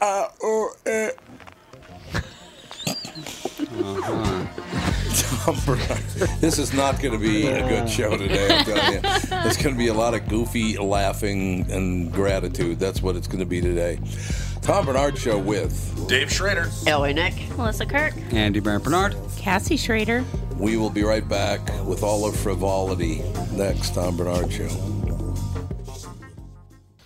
uh, oh, eh. Tom Barnard. This is not going to be a good show today. I'm telling you, there's going to be a lot of goofy laughing and gratitude. That's what it's going to be today. Tom Barnard Show with Dave Schrader. L.A. Nick. Melissa Kirk. Andy Brand Barnard. Cassie Schrader. We will be right back with all of frivolity next Tom Barnard Show.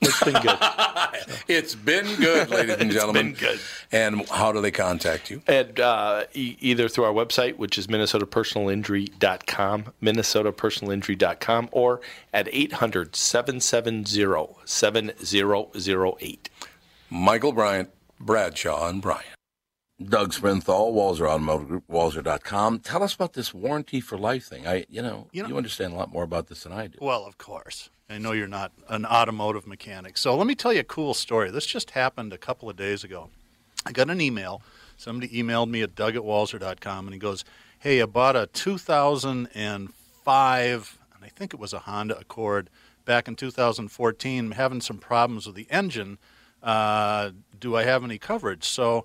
It's been good. It's been good, ladies and It's gentlemen. been good. And how do they contact you? And uh, e- either through our website, which is minnesotapersonalinjury.com, minnesotapersonalinjury.com, or at 800-770-7008. Michael Bryant, Bradshaw, and Bryant. Doug Sprinthal, Walser Automotive Group, Walser.com. Tell us about this warranty for life thing. I, you know, you, You understand a lot more about this than I do. Well, of course. I know you're not an automotive mechanic. So let me tell you a cool story. This just happened a couple of days ago. I got an email. Somebody emailed me at doug at walser.com and he goes, Hey, I bought a 2005, and I think it was a Honda Accord back in 2014. I'm having some problems with the engine. Uh, do I have any coverage? So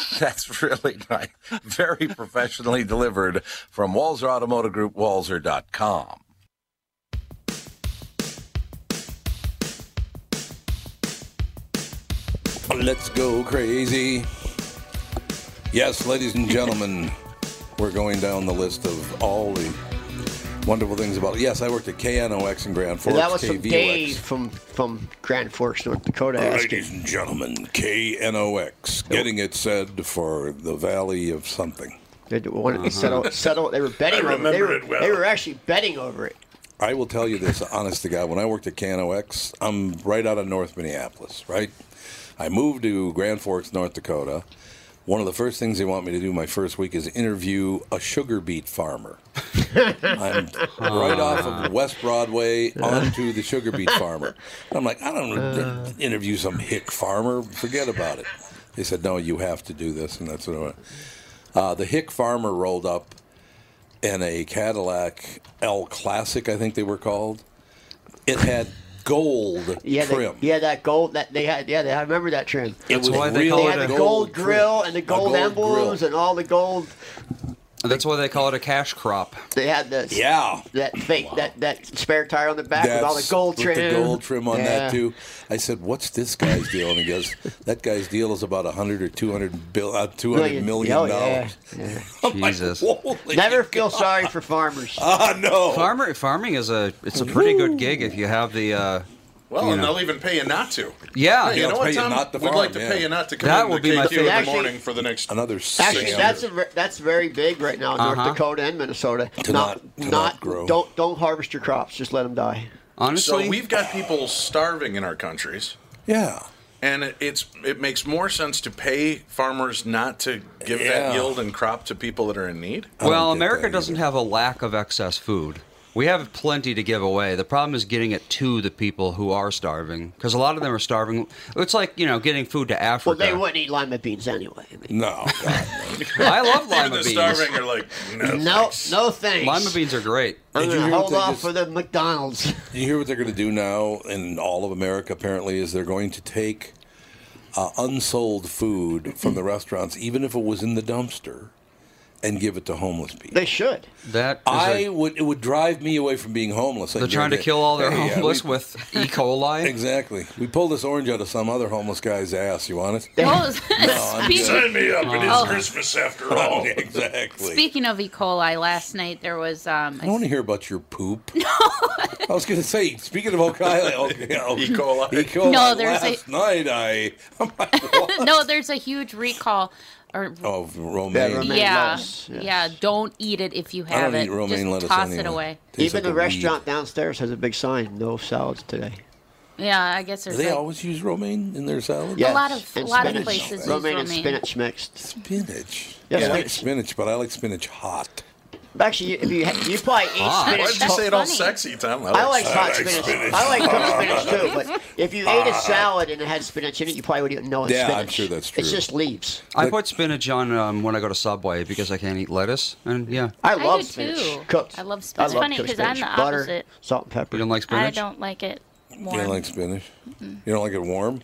That's really nice. Very professionally delivered from Walser Automotive Group, Walser.com. Let's go crazy. Yes, ladies and gentlemen, we're going down the list of all the wonderful things about it. Yes, I worked at KNOX in Grand Forks. And that was from Dave from, from Grand Forks, North Dakota. asking. Ladies and gentlemen, KNOX, getting it said for the Valley of something. They wanted to settle, uh-huh. settle. They were betting I over. They were, it well. they were actually betting over it. I will tell you this, honest to God. When I worked at KNOX, I'm right out of North Minneapolis, right? I moved to Grand Forks, North Dakota. One of the first things they want me to do my first week is interview a sugar beet farmer. I'm right off of West Broadway onto the sugar beet farmer. And I'm like, I don't want to interview some hick farmer. Forget about it. They said, no, you have to do this, and that's what I went. Uh, the hick farmer rolled up in a Cadillac L Classic, I think they were called. It had gold Yeah, they, trim. yeah, that gold that they had. Yeah, they, I remember that trim. It was why they real call They had a the gold, trim. grill and the A gold, emblems grill. and all the gold. That's why they call it a cash crop. They had the Yeah. that fake that that spare tire on the back with all the That's- gold with trim. the gold trim on Yeah. that too. I said, "What's this guy's deal?" And he goes, "That guy's deal is about a hundred or two hundred bill, uh, two hundred million Oh, dollars." yeah. I'm like, Jesus. "Holy Never feel sorry for farmers. Ah, no. Farmer farming is a it's a pretty good gig if you have the uh, Well, you and know. they'll even pay you not to. Yeah, Hey, you know what, Tom? not to We'd like to yeah. pay you not to come That in would to be my KQ in the favorite. morning for the next. Another Actually, scam. that's a, that's very big right now in Uh-huh. North Dakota and Minnesota. To not- to not grow. Don't don't harvest your crops. Just let them die. honestly, So we've got people starving in our countries, yeah. and it, it's it makes more sense to pay farmers not to give Yeah. that yield and crop to people that are in need. Well, America doesn't either. have a lack of excess food. We have plenty to give away. The problem is getting it to the people who are starving, because a lot of them are starving. It's like you know getting food to Africa. Well, they wouldn't eat lima beans anyway. I mean, No. God, I love Even lima the beans. starving are like, no, no, thanks." no thanks. Lima beans are great. I'm Did you gonna hold they off just- for the McDonald's. You hear what they're going to do now in all of America? Apparently, is they're going to take uh, unsold food from the restaurants, even if it was in the dumpster, and give it to homeless people. they should. That I a, would. It would drive me away from being homeless. they're trying to kill all their Hey, yeah, homeless we- with E. coli. Exactly. We pulled this orange out of some other homeless guy's ass. You want it? no, I'm speaking, Sign me up. It is Oh. Christmas after all. exactly. speaking of E. coli, last night there was um, I don't want to hear about your poop. No. I was going to say, speaking of E. coli, okay, oh, E. coli. E. coli. No, there's a- last night I. I'm like, what? no, there's a huge recall. Or Oh, romaine. Romaine. yeah, lettuce, yes. yeah. Don't eat it if you I have don't it. eat romaine Just lettuce toss anyway. it away. Tastes Even like the a restaurant downstairs has a big sign: "No salads today." Yeah, I guess there's Do they like, always use romaine in their salad? Yes. a lot of- and a lot of spinach. places use romaine and spinach mixed. Spinach. Yes, I like spinach. spinach, but I like spinach hot. Actually, if you you probably ate Ah. spinach. Why'd you say it all funny. sexy, Tom? I like hot like spinach. spinach. I like cooked spinach too. But if you ate a salad and it had spinach in it, you probably wouldn't know it's Yeah, spinach. I'm sure that's true. It's just leaves. I put spinach on um, when I go to Subway because I can't eat lettuce, and yeah, I I love do spinach. too. Cooked. I love I spinach. love It's funny because I'm spinach. the Butter, opposite. salt, and pepper. you don't like spinach. I don't like it warm. You don't like spinach? You don't like it warm?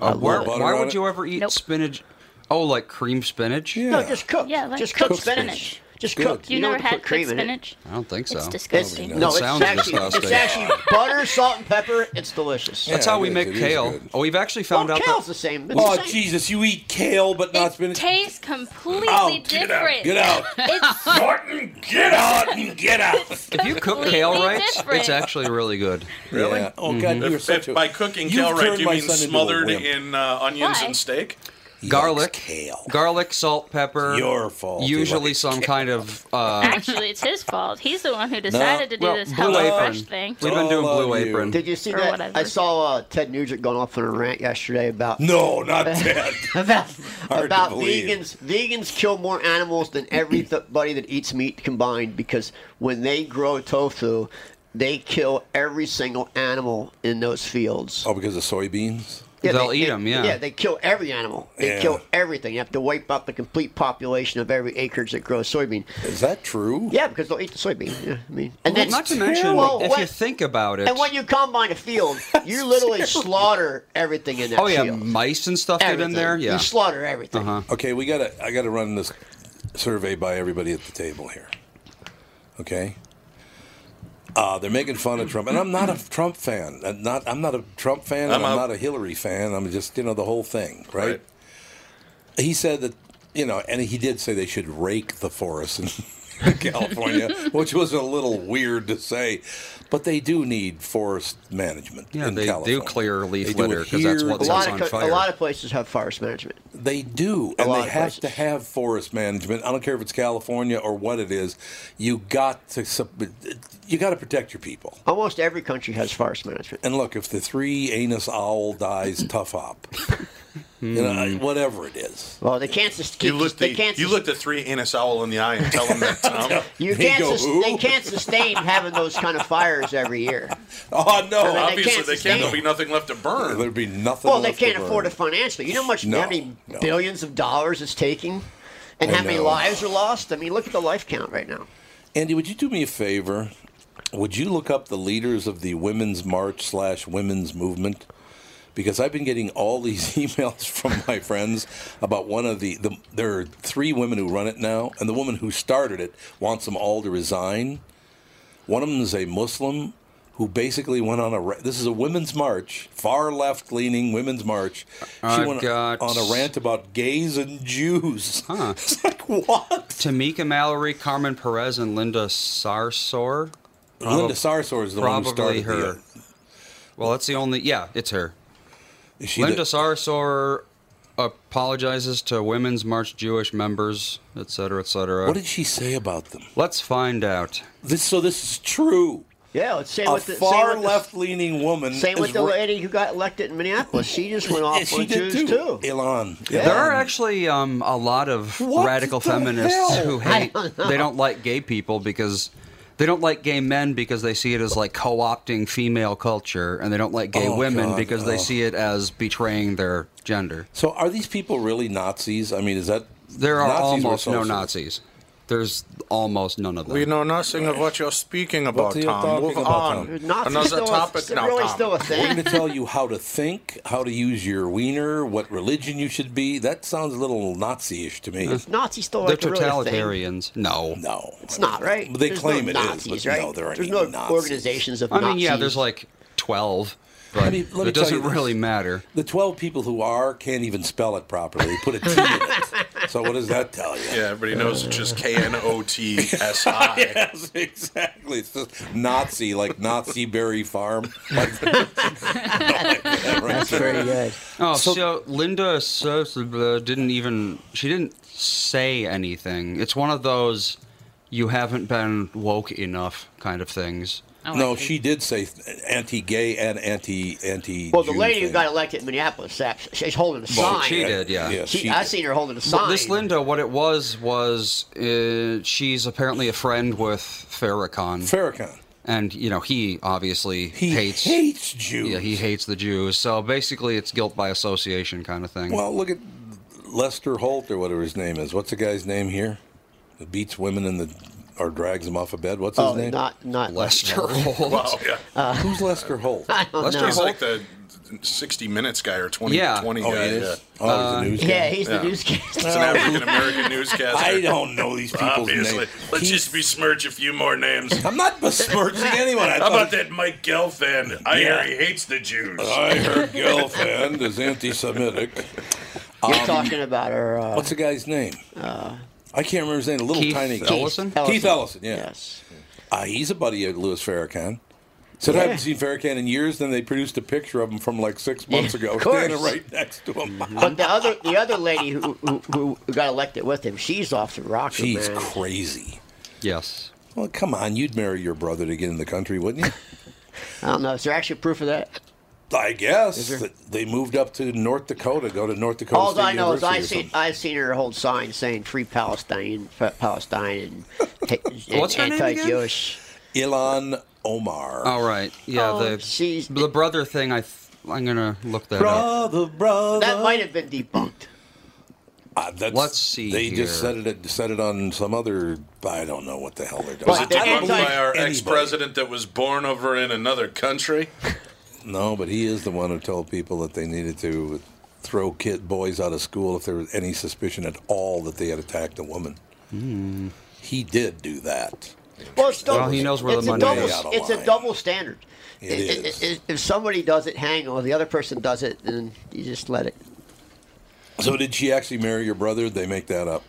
Uh, why love why would it. you ever eat Nope. spinach? Oh, like cream spinach? Yeah. No, just cooked. Yeah, like just cooked cooked spinach. spinach. Just Good. cooked. You, don't never have to had put cream cooked in it. spinach? I don't think so. It's It's, disgusting. no, it's sounds actually, it's actually butter, salt, and pepper. It's delicious. Yeah. That's how we it is. make kale. Oh, we've actually Well, found out kale's that the same. It's Oh, the same. Jesus. You eat kale, but not It spinach? It tastes completely Oh, get out, different. get out. It's Norton, get out and get out. if you cook kale right, different. it's actually really good. Really? Yeah. Oh, God, you're If, such a... by cooking kale right, you mean son into a smothered in uh, onions and steak? He Garlic, kale. garlic, salt, pepper. Your fault. Usually likes some kind of. Uh, Actually, it's his fault. He's the one who decided to do well, this Blue Hello Apron. Fresh thing. We've been doing Blue of you. Apron. Did you see Or that? whatever. I saw uh, Ted Nugent going off on a rant yesterday about No, not that. about, Hard about vegans. Vegans kill more animals than everybody that eats meat combined because when they grow tofu, they kill every single animal in those fields. oh, because of soybeans? They'll they, eat they- 'em, yeah. Yeah, they kill every animal. They Yeah. kill everything. You have to wipe out the complete population of every acreage that grows soybean. Is that true? Yeah, because they'll eat the soybean. Yeah, I mean, and Well, then not to mention, Well, if what- you think about it. and when you combine a field, you literally slaughter everything in that oh yeah, field. mice and stuff get in there. Yeah. You slaughter everything. Uh-huh. Okay, we gotta. I gotta run this survey by everybody at the table here. Okay. Uh, they're making fun of Trump, and I'm not a Trump fan. I'm not. I'm not a Trump fan, I'm I'm, not a Hillary fan. I'm just you know the whole thing, right? Right. He said that you know, and he did say they should rake the forest in California, which was a little weird to say, but they do need forest management. Yeah, in they do California. clear leaf They do it litter 'cause that's here, what A lot, do of on co- a lot of places have forest management. they do, A and they have places. to have forest management. I don't care if it's California or what it is. You got to you got to protect your people. Almost every country has forest management. And look, if the three anus owl dies, tough up. you know, hmm. whatever it is. Well, they can't just You keep. look they the can't. you sus- look the three anus owl in the eye and tell them that Tom. You They can't. go, sus- they can't sustain having those kind of fires every year. Oh no! I mean, Obviously, can't they can't. There'll be nothing left to burn. There'd be nothing. Well, they left can't afford burn. it financially. You know how much No, how many no. billions of dollars it's taking, and I how many lives are lost. I mean, look at the life count right now. Andy, would you do me a favor? Would you look up the leaders of the Women's March slash Women's Movement? Because I've been getting all these emails from my friends about one of the, the. There are three women who run it now, and the woman who started it wants them all to resign. One of them is a Muslim who basically went on a. This is a women's march, far left leaning women's march. She I've went got- on a rant about gays and Jews. Huh. It's like what? Tamika Mallory, Carmen Perez, and Linda Sarsour. Linda Sarsour is the one who started her. the, Well, that's the only. Yeah, it's her. Is she Linda the- Sarsour apologizes to Women's March Jewish members, et cetera, et cetera. what did she say about them? Let's find out. This, so this is true. Yeah, let's say A with the far with the- left-leaning woman. Same is with the ra- lady who got elected in Minneapolis. She just went off Yeah, she on did Jews too. too. Elon. There are actually um, a lot of What radical feminists hell? who hate. don't. They don't like gay people because they don't like gay men because they see it as like co-opting female culture, and they don't like gay Oh, women God, because they oh. see it as betraying their gender. So are these people really Nazis? I mean, is that There are Nazis almost no? Nazis. There's almost none of them. We know nothing of what you're speaking about, are you Tom. talking Move about, on. Tom? Nazis Another still topic a, now, really Tom. still a We're going to tell you how to think, how to use your wiener, what religion you should be. That sounds a little Nazi-ish to me. Nazi still They're like a really totalitarians. No. No, It's not right. They There's claim no it is, Nazis, but right? no, there aren't There's any no Nazis. organizations of Nazis. I mean, Nazis. yeah, there's like 12, but Let me- let it tell doesn't you really matter. The 12 people who are can't even spell it properly. They put a T in it. So what does that tell you? Yeah, everybody knows it's just K N O T S I. Yes, exactly. It's just Nazi, like Nazi Berry Farm. Like, That's very good. Oh, so, Linda Sos- uh, didn't even she didn't say anything. It's one of those you haven't been woke enough kind of things. Oh, no, I she did say anti-gay and anti anti. Well, the lady who got elected in Minneapolis, she's holding a sign. she did, yeah. Yeah, She, she I did. seen her holding a But sign. this Linda, what it was was uh, she's apparently a friend with Farrakhan, Farrakhan. and you know he obviously He hates. hates, Jews. yeah, he hates the Jews. So basically, it's guilt by association kind of thing. Well, look at Lester Holt or whatever his name is. What's the guy's name here? That beats women in the or drags him off of bed. What's his oh, name? not not Lester Holt. Wow, yeah. Uh, Who's Lester Holt? I don't Lester know. He's like the 60 Minutes guy or 20, Yeah. 20 Oh, guy. he Yeah. is. Oh, he's a um, news guy. yeah, he's Yeah. the newscaster. It's an African American newscaster. I don't know these people's Obviously. names. Let's He's- just besmirch a few more names. I'm not besmirching anyone. I How thought- about that Mike Gelfand? I Yeah. hear he hates the Jews. I heard Gelfand is anti-Semitic. You're um, talking about her. Uh, What's the guy's name? Uh, I can't remember his name. A little Keith tiny guy. Keith Ellison? Keith Ellison. Yeah. Yes. Uh, he's a buddy of Louis Farrakhan. Said I haven't seen Farrakhan in years. Then they produced a picture of him from like six months Yeah, ago, of standing right next to him. But the other the other lady who, who who got elected with him, she's off the rocker, She's man. crazy. Yes. Well, come on, you'd marry your brother to get in the country, wouldn't you? I don't know. Is there actually proof of that? I guess there? that they moved up to North Dakota, go to North Dakota All State I know is I or seen something. I seen her hold signs saying "Free Palestine, Palestine," and, and What's her name again? anti-Jewish. Ilhan Omar. All right. Yeah. Oh, the she's- the brother thing. I th- I'm gonna look that up. brother, brother. That might have been debunked. Uh, that's, Let's see They just here. said it. Said it on some other. I don't know what the hell they're doing. Was Was it I debunked by our anybody- ex-president that was born over in another country? No, but he is the one who told people that they needed to throw kid boys out of school if there was any suspicion at all that they had attacked a woman. Hmm. He did do that. Well, it's double, Well, he knows where the money a double, is. It's a double standard. It I- I- is. If somebody does it, hang on. The other person does it, then you just let it. So did she actually marry your brother? Did they make that up?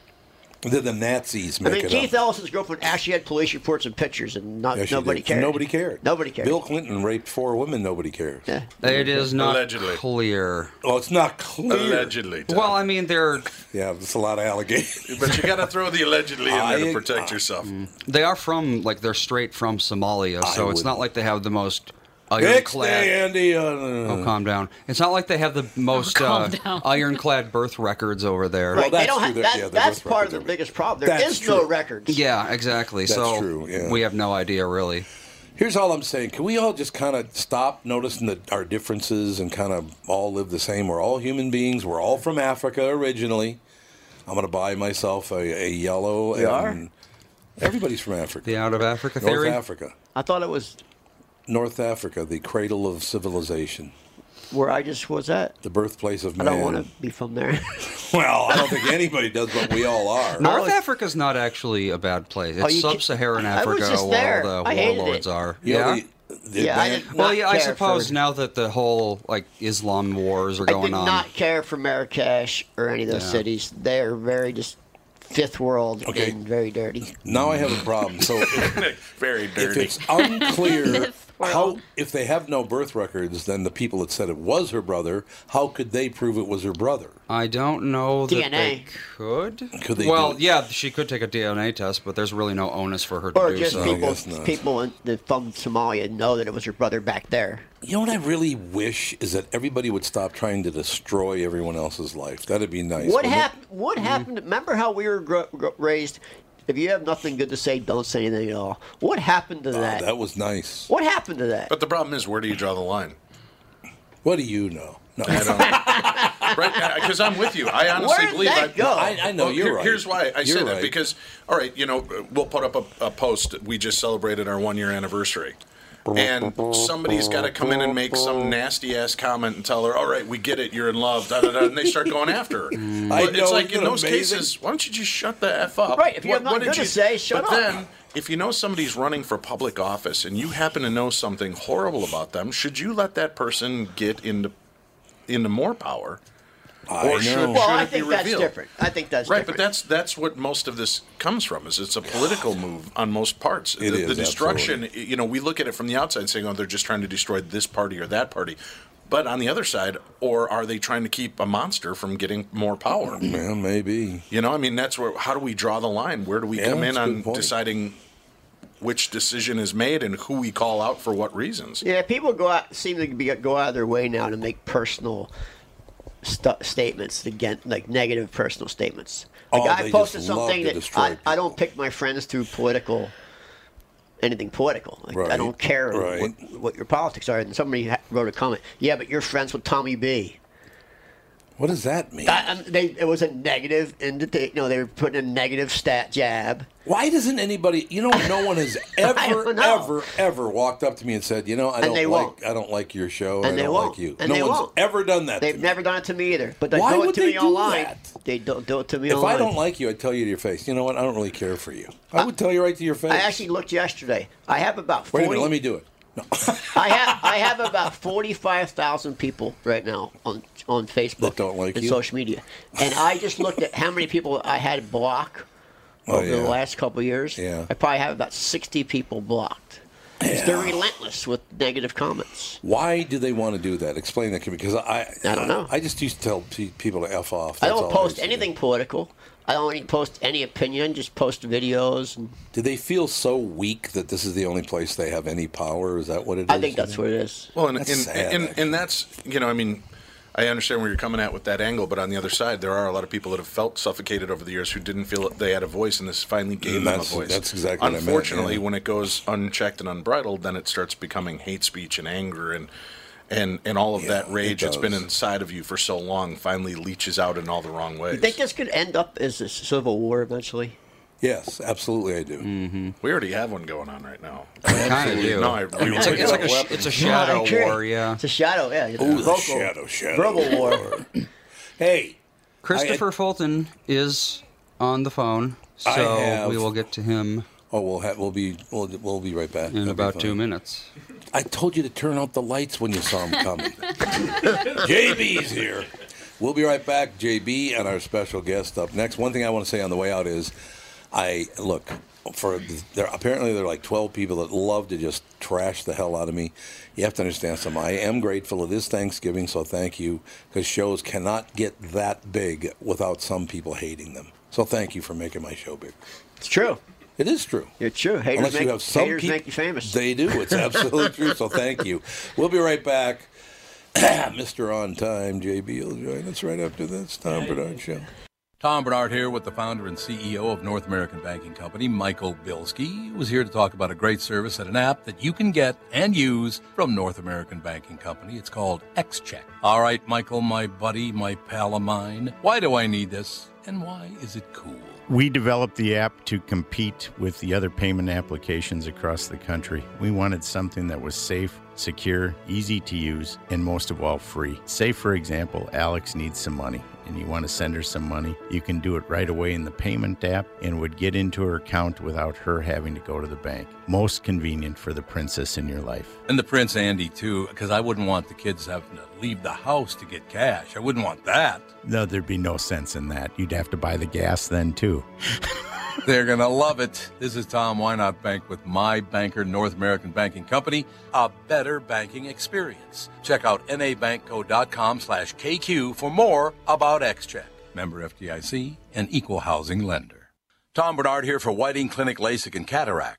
Did the Nazis I mean, it Keith up? Ellison's girlfriend actually had police reports and pictures, and not, Yeah, nobody did. cared. Nobody cared. Nobody cared. Bill Clinton raped four women. Nobody cares. Yeah. It is not Allegedly. clear. Well, it's not clear. Allegedly. Tom. Well, I mean, they're Yeah, there's a lot of allegations. but you got to throw the allegedly in there I- to protect I- yourself. they are from like they're straight from Somalia, I so it's not wouldn't. like they have the most Next ironclad. day, Andy. Uh, Oh, calm down. It's not like they have the most uh, ironclad birth records over there. Right. that's they don't true. have that, yeah, they're that's both part of the biggest problem. There That's is no records. Yeah, exactly. That's so true, yeah. we have no idea really. Here's all I'm saying. Can we all just kind of stop noticing that our differences and kind of all live the same? We're all human beings. We're all from Africa originally. I'm going to buy myself a, a yellow. You and Everybody's from Africa. The out of Africa North theory. Africa. I thought it was North Africa, the cradle of civilization, where I just was at. the birthplace of man. I man. don't want to be from there. Well, I don't think anybody does, but we all are. North was- Africa's not actually a bad place. Oh, It's you sub-Saharan I Africa just where all the warlords it. are. You yeah. the- the Yeah, I man- did Well, not yeah, I suppose for- now that the whole like Islam wars are going on, I going did on. not care for Marrakesh or any of those Yeah. cities. They are very just fifth world Okay. and very dirty. now I have a problem. So if, Very if dirty. it's unclear, how if they have no birth records, then the people that said it was her brother, how could they prove it was her brother? I don't know that DNA. they could. Could they well, do yeah, she could take a DNA test, but there's really no onus for her to Or do just so. people, people in, the, from Somalia know that it was her brother back there. You know what I really wish is that everybody would stop trying to destroy everyone else's life. That'd be nice. What wouldn't it? happened? What happened? Remember how we were gro- gro- raised? If you have nothing good to say, don't say anything at all. What happened to Oh, that? that was nice. What happened to that? But the problem is, where do you draw the line? What do you know? No. I don't. right? Because I'm with you. I honestly Where'd believe. that I, go? I, I know Well, you're here- right. Here's why I You're say that right. because, all right, you know, we'll put up a, a post. We just celebrated our one year anniversary. And somebody's got to come in and make some nasty ass comment and tell her, "All right, we get it, you're in love," da, da, da, and they start going after her. I But know, it's like in those amazing? cases, why don't you just shut the f up? Right, if you have nothing did good to say, shut but up. then, if you know somebody's running for public office and you happen to know something horrible about them, should you let that person get into into more power? I or know. should- well, I it be think that's revealed? different. I think that's Right, different. but that's that's what most of this comes from. Is it's a political move on most parts. It the, is, the destruction. You know, we look at it from the outside, saying, "Oh, they're just trying to destroy this party or that party," but on the other side, or are they trying to keep a monster from getting more power? Yeah, maybe. You know, I mean, that's where. How do we draw the line? Where do we Yeah, come in that's a good on point. deciding which decision is made and who we call out for what reasons? yeah, people go out seem to be go out of their way now to make personal stu- statements again, like negative personal statements. Like Oh, I posted something that I, I don't pick my friends through political anything political. Like, I don't care right. what, what your politics are. And somebody wrote a comment. Yeah, but you're friends with Tommy B. What does that mean? That, um, they, it was a negative, indita- you know, they were putting a negative stat jab. Why doesn't anybody? You know, no one has ever, ever, ever walked up to me and said, "You know, I And don't like, won't. I don't like your show, And I they don't won't. like you." And no they one's won't. ever done that. They've to me. never done it to me either. But they Why do it to they me do online. that? They don't do it to me If online. I don't like you, I'd tell you to your face. You know what? I don't really care for you. I would tell you right to your face. I actually looked yesterday. I have about Wait a minute. Let me do it. No. I have I have about forty five thousand people right now on on Facebook That don't like and you? social media, and I just looked at how many people I had block Oh, over yeah. the last couple of years. Yeah. I probably have about sixty people blocked. They're relentless with negative comments. Why do they want to do that? Explain that to me, because I I don't know. I just used to tell people to f off. I don't all post used to do. anything political. I don't even post any opinion. Just post videos. And Do they feel so weak that this is the only place they have any power? Is that what it is? I think that's what it is. Well, and That's and, sad, and, actually. and that's you know, I mean, I understand where you're coming at with that angle, but on the other side, there are a lot of people that have felt suffocated over the years who didn't feel that they had a voice, and this finally gave them a voice. that's exactly what I meant, Unfortunately, yeah. when it goes unchecked and unbridled, then it starts becoming hate speech and anger and. And, and all of Yeah, that it rage that's been inside of you for so long finally leaches out in all the wrong ways. You think this could end up as a civil war eventually? Yes, absolutely, I do. Mm-hmm. we already have one going on right now. kind of do. No, I, we it's like, it's like a, sh- it's a shadow I agree. war, yeah. It's a shadow, yeah. Ooh, the shadow, shadow. Verbal war. Hey, Christopher I- Fulton is on the phone, so have- we will get to him oh, we'll have, we'll be we'll, we'll be right back. in That'll be about two minutes. I told you to turn out the lights when you saw him coming. JB's here. We'll be right back. JB and our special guest up next. One thing I want to say on the way out is, I look for there. Apparently, there are like twelve people that love to just trash the hell out of me. You have to understand something. I am grateful. It is Thanksgiving, so thank you because shows cannot get that big without some people hating them. So thank you for making my show big. It's true. It is true. You're true. Haters, Unless make, you have some haters peop- make you famous. They do. It's absolutely true. So thank you. We'll be right back. Mr. On Time, JB will join us right after this. Tom Barnard Show. Tom Barnard here with the founder and CEO of North American Banking Company, Michael Bilski, who is here to talk about a great service and an app that you can get and use from North American Banking Company. It's called XCheck. All right, Michael, my buddy, my pal of mine, why do I need this and why is it cool? We developed the app to compete with the other payment applications across the country. We wanted something that was safe, secure, easy to use, and most of all, free. Say, for example, Alex needs some money and you want to send her some money. You can do it right away in the payment app and would get into her account without her having to go to the bank. Most convenient for the princess in your life. And the Prince Andy, too, because I wouldn't want the kids having to leave the house to get cash. I wouldn't want that. No, there'd be no sense in that. You'd have to buy the gas then, too. They're going to love it. This is Tom Why Not Bank with My Banker North American Banking Company, a better banking experience. Check out nabankco.com slash KQ for more about XCheck. Member FDIC, an equal housing lender. Tom Barnard here for Whiting Clinic LASIK and Cataract.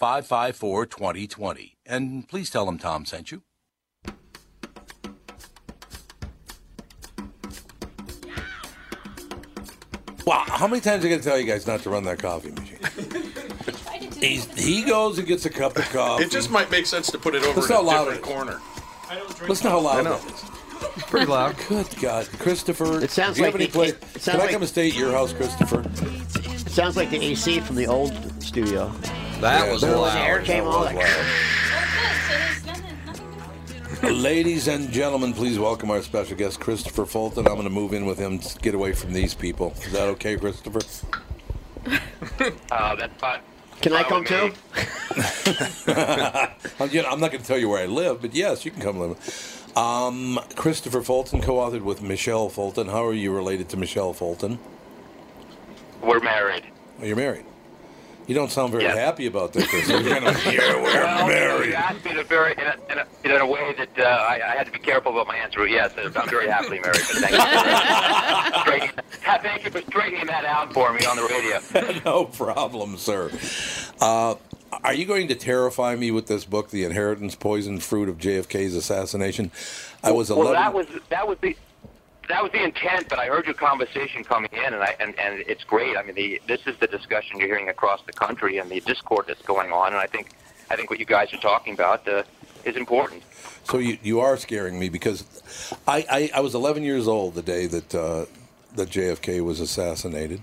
855-554-2020. And please tell them Tom sent you. Wow, how many times I got to tell you guys not to run that coffee machine? He's, he goes and gets a cup of coffee. It just might make sense to put it over Listen in how a loud different it is. corner. Listen to how loud I know. Pretty loud. Good God, Christopher. It sounds do you like have any the- play? it sounds Can I like- come and stay at your house, Christopher? It sounds like the AC from the old studio. That Yeah, was that was air loud. came That all was that- loud. So there's nothing, nothing. Ladies and gentlemen, please welcome our special guest, Christopher Fulton. I'm going to move in with him to get away from these people. Is that okay, Christopher? Uh, that's fine. Can I come too? I'm, you know, I'm not going to tell you where I live, but yes, you can come live. Um, Christopher Fulton, co-authored with Michelle Fulton. How are you related to Michelle Fulton? We're married. Well, you're married. You don't sound very Yes. happy about that, Christopher. You're gonna- yeah, we're Well, married. you asked me in a very in a, in a, in a way that uh, I, I had to be careful about my answer. Yes, I'm very happily married. But thank you. For straightening, thank you for straightening that out for me on the radio. no problem, sir. Uh, are you going to terrify me with this book, The Inheritance Poisoned Fruit of JFK's Assassination? I was a little Well, that was that was the that was the intent. But I heard your conversation coming in, and I and, and it's great. I mean, the, this is the discussion you're hearing across the country and the discord that's going on. And I think I think what you guys are talking about uh, is important. So you, you are scaring me because I, I, I was 11 years old the day that uh, that JFK was assassinated,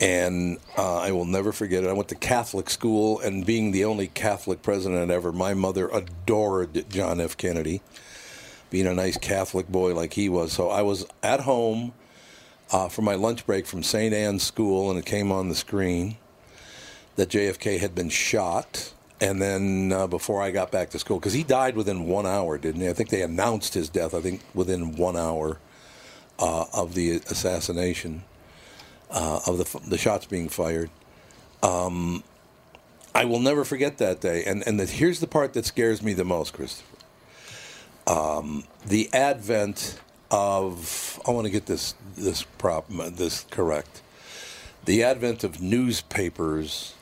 and uh, I will never forget it. I went to Catholic school, and being the only Catholic president ever, my mother adored John F. Kennedy, being a nice Catholic boy like he was. So I was at home uh, for my lunch break from St. Anne's School, and it came on the screen that JFK had been shot. And then uh, before I got back to school, because he died within one hour, didn't he? I think they announced his death. I think within one hour uh, of the assassination, uh, of the the shots being fired. Um, I will never forget that day. And and the, here's the part that scares me the most, Christopher. Um, the advent of I want to get this this prop this correct. The advent of newspapers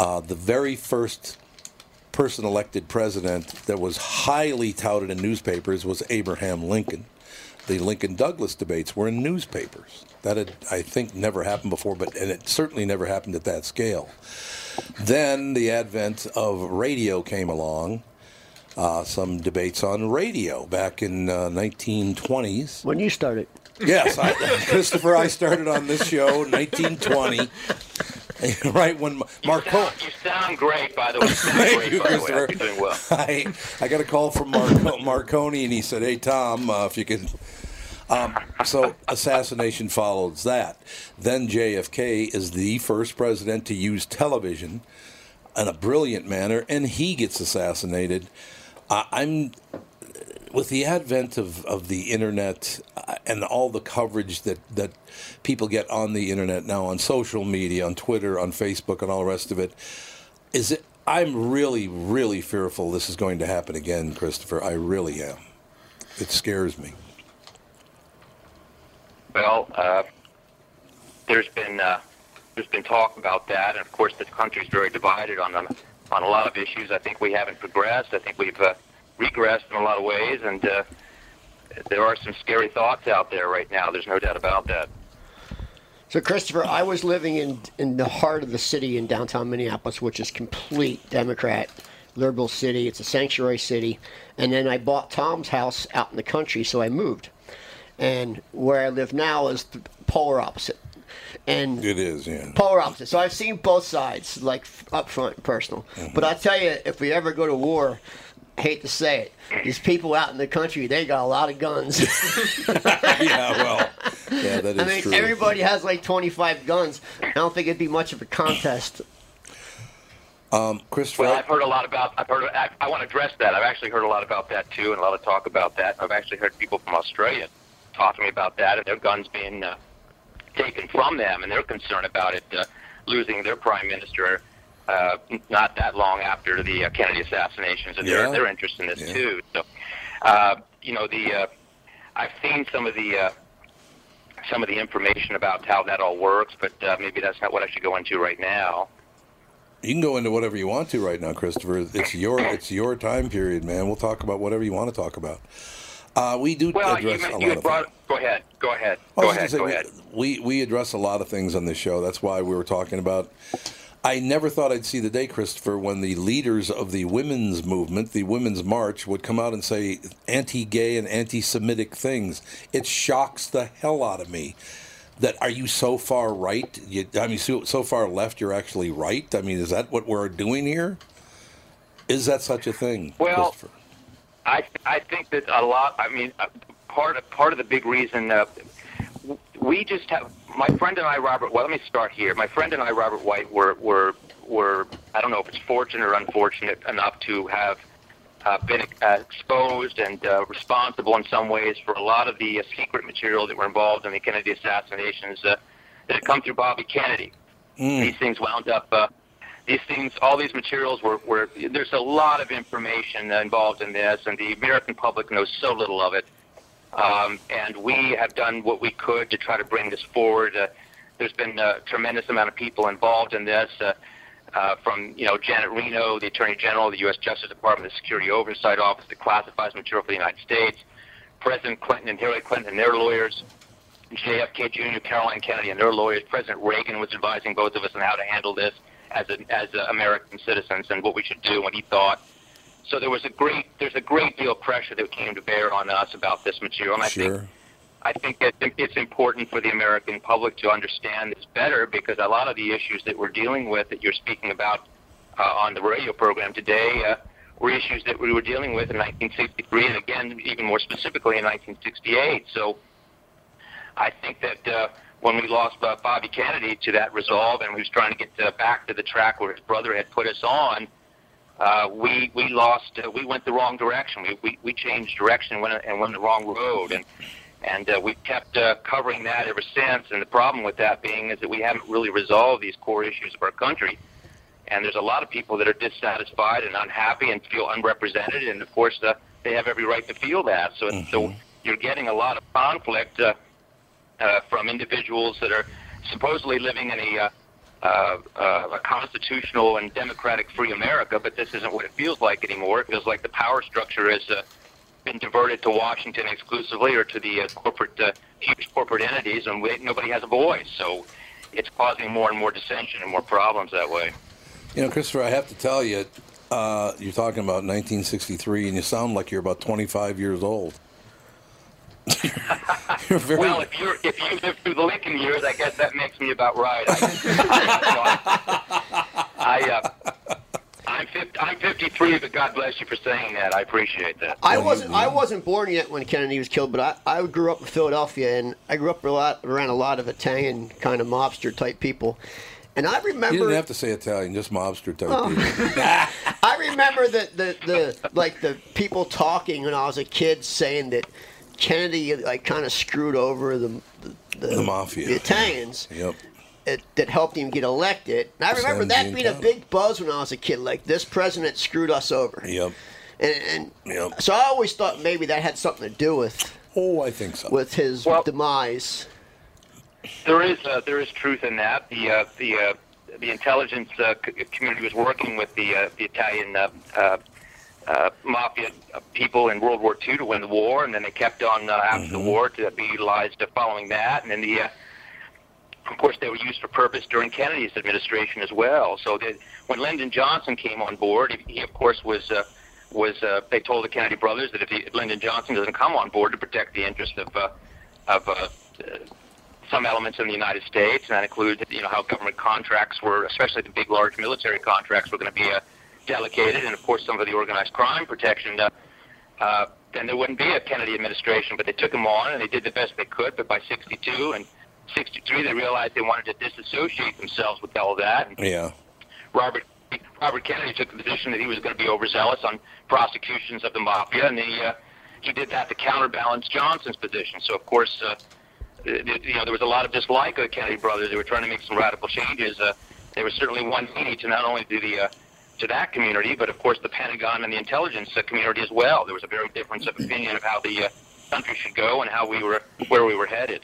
uh, the very first person elected president that was highly touted in newspapers was Abraham Lincoln. The Lincoln Douglas debates were in newspapers. That had, I think, never happened before, but and it certainly never happened at that scale. Then the advent of radio came along. Uh, some debates on radio back in uh, 1920s. When you started. Yes, I, Christopher, I started on this show in 1920, right when Marco. You sound great, by the way. You sound Thank great, you, by the way. Christopher. You're doing well. I I got a call from Marco, Marconi, and he said, "Hey Tom, uh, if you could." Um, so assassination follows that. Then JFK is the first president to use television in a brilliant manner, and he gets assassinated. I I'm with the advent of, of the internet uh, and all the coverage that, that people get on the internet now on social media, on Twitter, on Facebook, and all the rest of it, is it? I'm really, really fearful this is going to happen again, Christopher. I really am. It scares me. Well, uh, there's been uh, there's been talk about that, and of course the country's very divided on them on a lot of issues. I think we haven't progressed. I think we've uh, regressed in a lot of ways, and uh, there are some scary thoughts out there right now. There's no doubt about that. So, Christopher, I was living in in the heart of the city in downtown Minneapolis, which is complete Democrat, liberal city. It's a sanctuary city. And then I bought Tom's house out in the country, so I moved. And where I live now is the polar opposite. And It is, yeah. polar opposite. So I've seen both sides, like f- up front and personal. But I tell you, if we ever go to war, I hate to say it, these people out in the country, they got a lot of guns. yeah, well, yeah, that is I mean, true. everybody has like 25 guns. I don't think it'd be much of a contest. Um, Christopher, Well, I've heard a lot about. I've heard. I, I want to address that. I've actually heard a lot about that too, and a lot of talk about that. I've actually heard people from Australia talking to me about that, and their guns being uh, taken from them, and they're concerned about it uh, losing their prime minister. Uh, not that long after the uh, Kennedy assassinations, and Yeah. they're they're interested in this Yeah. too. So, uh, you know, the uh, I've seen some of the uh, some of the information about how that all works, but uh, maybe that's not what I should go into right now. you can go into whatever you want to right now, Christopher. It's your it's your time period, man. We'll talk about whatever you want to talk about. Uh, we do Well, you, address a you lot had of brought. Go ahead. Go ahead. Go ahead. gonna Go say, ahead. We we address a lot of things on this show. That's why we were talking about. I never thought I'd see the day, Christopher, when the leaders of the women's movement, the women's march, would come out and say anti-gay and anti-Semitic things. It shocks the hell out of me. That are you so far right? You, I mean, so, so far left, you're actually right. I mean, is that what we're doing here? Is that such a thing, Well, Christopher? I I think that a lot. I mean, uh, part of part of the big reason uh, we just have my friend and I, Robert. Well, let me start here. My friend and I, Robert White, were were were I don't know if it's fortunate or unfortunate enough to have uh, been uh, exposed and uh, responsible in some ways for a lot of the uh, secret material that were involved in the Kennedy assassinations uh, that had come through Bobby Kennedy. These things wound up. Uh, these things, all these materials were, were. There's a lot of information involved in this, and the American public knows so little of it. Um, and we have done what we could to try to bring this forward. Uh, there's been a tremendous amount of people involved in this, uh, uh, from you know Janet Reno, the Attorney General of the U.S. Justice Department, the Security Oversight Office, that classifies material for the United States, President Clinton and Hillary Clinton and their lawyers, JFK Jr., Caroline Kennedy and their lawyers. President Reagan was advising both of us on how to handle this as a, as a American citizens and what we should do and what he thought. So there was a great there's a great deal of pressure that came to bear on us about this material, and I think I think it, it's important for the American public to understand this better because a lot of the issues that we're dealing with that you're speaking about uh, on the radio program today uh, were issues that we were dealing with in 1963 and again even more specifically in 1968. So I think that uh, when we lost uh, Bobby Kennedy to that resolve and we was trying to get uh, back to the track where his brother had put us on, uh, we we lost. Uh, we went the wrong direction. We we, we changed direction and went, and went the wrong road. And and uh, we've kept uh, covering that ever since. And the problem with that being is that we haven't really resolved these core issues of our country. And there's a lot of people that are dissatisfied and unhappy and feel unrepresented. And of course, uh, they have every right to feel that. So so you're getting a lot of conflict uh, uh, from individuals that are supposedly living in a uh, uh, uh, a constitutional and democratic free America, but this isn't what it feels like anymore. It feels like the power structure has uh, been diverted to Washington exclusively or to the uh, corporate, uh, huge corporate entities, and we, nobody has a voice. So it's causing more and more dissension and more problems that way. You know, Christopher, I have to tell you, uh, you're talking about 1963, and you sound like you're about 25 years old. You're very. Well, if you're if you live through the Lincoln years, I guess that makes me about right. I, I uh, I'm 50, I'm 53, but God bless you for saying that. I appreciate that. I wasn't I wasn't born yet when Kennedy was killed, but I, I grew up in Philadelphia and I grew up a lot around a lot of Italian kind of mobster type people. And I remember you remember didn't have to say Italian, just mobster type Oh. people. I remember the, the, the like the people talking when I was a kid saying that Kennedy like kind of screwed over the the, The mafia. the Italians Yep. it, that helped him get elected. And I remember that being a big buzz when I was a kid. Like this president screwed us over. Yep. And, and Yep. so I always thought maybe that had something to do with Oh, I think so. with his Well- demise. There is uh, there is truth in that. The uh, the uh, the intelligence uh, community was working with the uh, the Italian uh, mafia people in World War II to win the war, and then they kept on uh, after the war to be utilized following that, and then the. Uh, of course, they were used for purpose during Kennedy's administration as well. So that when Lyndon Johnson came on board, he, he of course was uh, was uh, they told the Kennedy brothers that if, he, if Lyndon Johnson doesn't come on board to protect the interest of uh, of uh, uh, some elements in the United States, and that included you know how government contracts were, especially the big large military contracts, were going to be uh, delegated, and of course some of the organized crime protection. Uh, uh, then there wouldn't be a Kennedy administration, but they took him on and they did the best they could. But by 62 and 63, they realized they wanted to disassociate themselves with all that. And Yeah. Robert Robert Kennedy took the position that he was going to be overzealous on prosecutions of the mafia, and he uh, he did that to counterbalance Johnson's position. So of course, uh, you know, there was a lot of dislike of the Kennedy brothers. They were trying to make some radical changes. Uh, they were certainly one meaning to not only to the uh, to that community, but of course the Pentagon and the intelligence community as well. There was a very difference of opinion of how the uh, country should go and how we were where we were headed.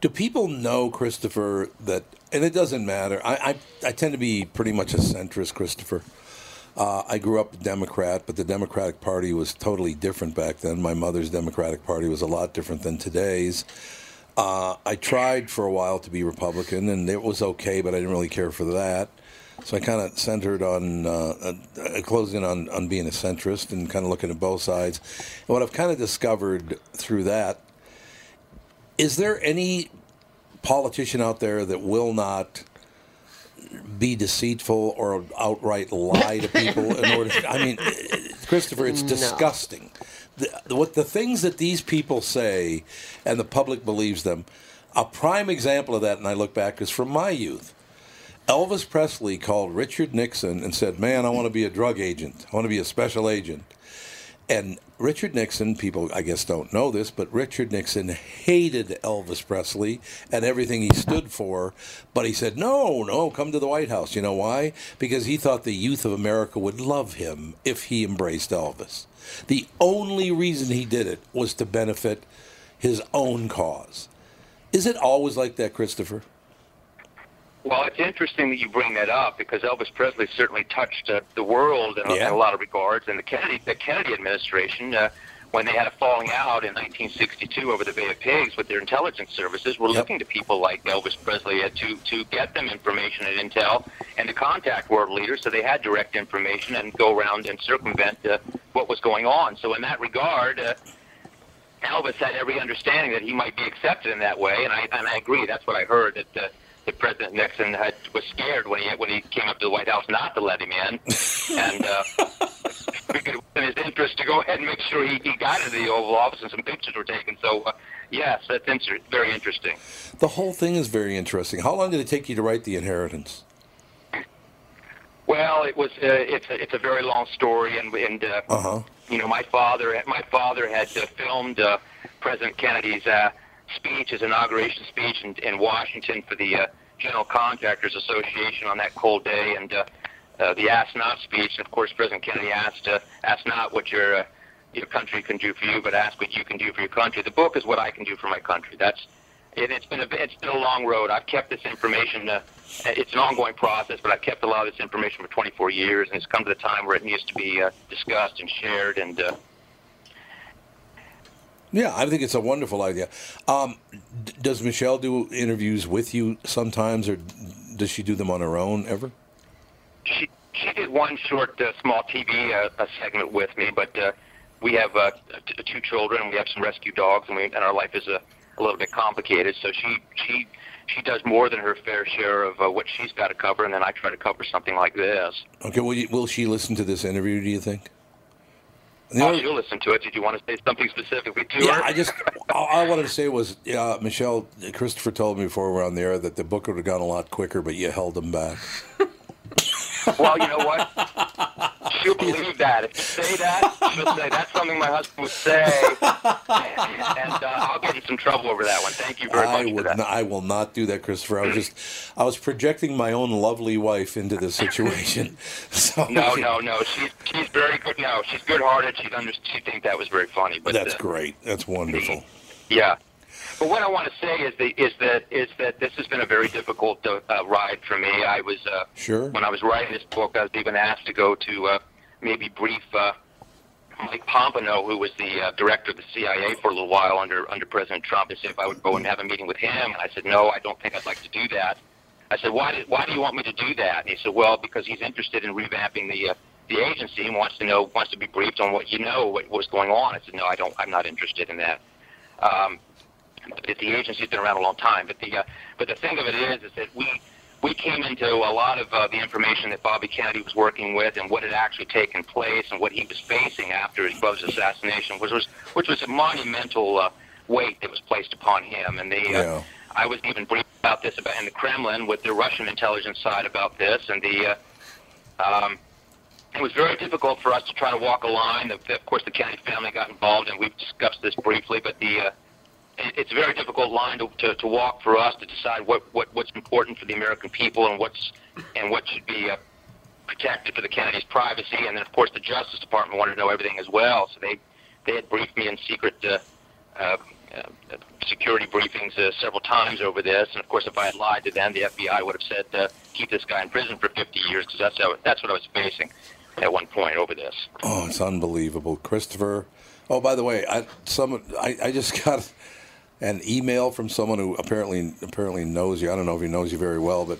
Do people know, Christopher, that, and it doesn't matter, I, I, I tend to be pretty much a centrist, Christopher. Uh, I grew up a Democrat, but the Democratic Party was totally different back then. My mother's Democratic Party was a lot different than today's. Uh, I tried for a while to be Republican, and it was okay, but I didn't really care for that. So I kind of centered on, uh, uh, closed in on, on being a centrist and kind of looking at both sides. And what I've kind of discovered through that is there any politician out there that will not be deceitful or outright lie to people in order to, I mean, Christopher, it's No. disgusting. The, what the things that these people say and the public believes them, a prime example of that, and I look back, is from my youth. Elvis Presley called Richard Nixon and said, Man, I want to be a drug agent. I want to be a special agent. And Richard Nixon, people I guess don't know this, but Richard Nixon hated Elvis Presley and everything he stood for. But he said, no, no, come to the White House. You know why? Because he thought the youth of America would love him if he embraced Elvis. The only reason he did it was to benefit his own cause. Is it always like that, Christopher? Well, it's interesting that you bring that up because Elvis Presley certainly touched uh, the world in, a- Yeah. in a lot of regards. And the Kennedy, the Kennedy administration, uh, when they had a falling out in 1962 over the Bay of Pigs with their intelligence services, were Yep. looking to people like Elvis Presley uh, to to get them information and intel and to contact world leaders, so they had direct information and go around and circumvent uh, what was going on. So in that regard. Uh, Elvis had every understanding that he might be accepted in that way, and I and I agree. That's what I heard that uh, that President Nixon had was scared when he when he came up to the White House not to let him in, and uh, it was in his interest to go ahead and make sure he, he got into the Oval Office and some pictures were taken. So uh, yes, that's inter- very interesting. The whole thing is very interesting. How long did it take you to write The Inheritance? Well, it was uh, it's a, it's a very long story, and and uh, Uh huh. you know, my father, my father had uh, filmed uh, President Kennedy's uh, speech, his inauguration speech in, in Washington for the uh, General Contractors Association on that cold day, and uh, uh, the Ask Not speech. And of course, President Kennedy asked, uh, "Ask not what your uh, your country can do for you, but ask what you can do for your country." The book is what I can do for my country. That's it, it's been a it's been a long road. I've kept this information. Uh, it's an ongoing process, but I've kept a lot of this information for 24 years, and it's come to the time where it needs to be uh, discussed and shared. And uh, Yeah, I think it's a wonderful idea. Um, d- does Michelle do interviews with you sometimes, or does she do them on her own ever? she she did one short uh, small TV uh, a segment with me, but uh, we have uh, t- two children, we have some rescue dogs, and we and our life is a, a little bit complicated. So she she she does more than her fair share of uh, what she's got to cover, and then I try to cover something like this. Okay, will, you, will she listen to this interview? Do you think? Oh, only- she'll listen to it. Did you want to say something specifically to yeah? I just all I wanted to say was, yeah, Michelle, Christopher told me before we were on the air that the book would have gone a lot quicker, but you held them back. Well, you know what? She'll believe that. If you say that, she'll say that's something my husband would say, and uh, I'll get in some trouble over that one. Thank you very I much for would that. not, I will not do that, Christopher. I was just I was projecting my own lovely wife into this situation. So No, no, no. She's she's very good. No, she's good-hearted. She's under. She think that was very funny. But That's uh, great. That's wonderful. Yeah. But what I want to say is that is that is that this has been a very difficult uh, ride for me. I was uh, Sure. when I was writing this book, I was even asked to go to uh, maybe brief uh, Mike Pompeo, who was the uh, director of the CIA for a little while under under President Trump, to see if I would go and have a meeting with him. And I said, no, I don't think I'd like to do that. I said, why, did, why do you want me to do that? And he said, well, because he's interested in revamping the uh, the agency and wants to know wants to be briefed on what you know what was going on. I said, no, I don't. I'm not interested in that. Um, but the agency's been around a long time. But the uh, but the thing of it is, is that we we came into a lot of uh, the information that Bobby Kennedy was working with and what had actually taken place and what he was facing after his brother's assassination, which was which was a monumental uh, weight that was placed upon him. And the uh, Yeah. I was even briefed about this about in the Kremlin with the Russian intelligence side about this, and the uh, um, it was very difficult for us to try to walk a line. Of, of course, the Kennedy family got involved, and we've discussed this briefly. But the uh, it's a very difficult line to, to, to walk for us to decide what, what what's important for the American people and what's and what should be uh, protected for the Kennedys' privacy. And then, of course, the Justice Department wanted to know everything as well. So they they had briefed me in secret. Uh, uh, uh, security briefings uh, several times over this, and of course, if I had lied to them, the FBI would have said, uh, "Keep this guy in prison for 50 years," because that's how, that's what I was facing at one point over this. Oh, it's unbelievable, Christopher. Oh, by the way, I some I, I just got an email from someone who apparently apparently knows you. I don't know if he knows you very well, but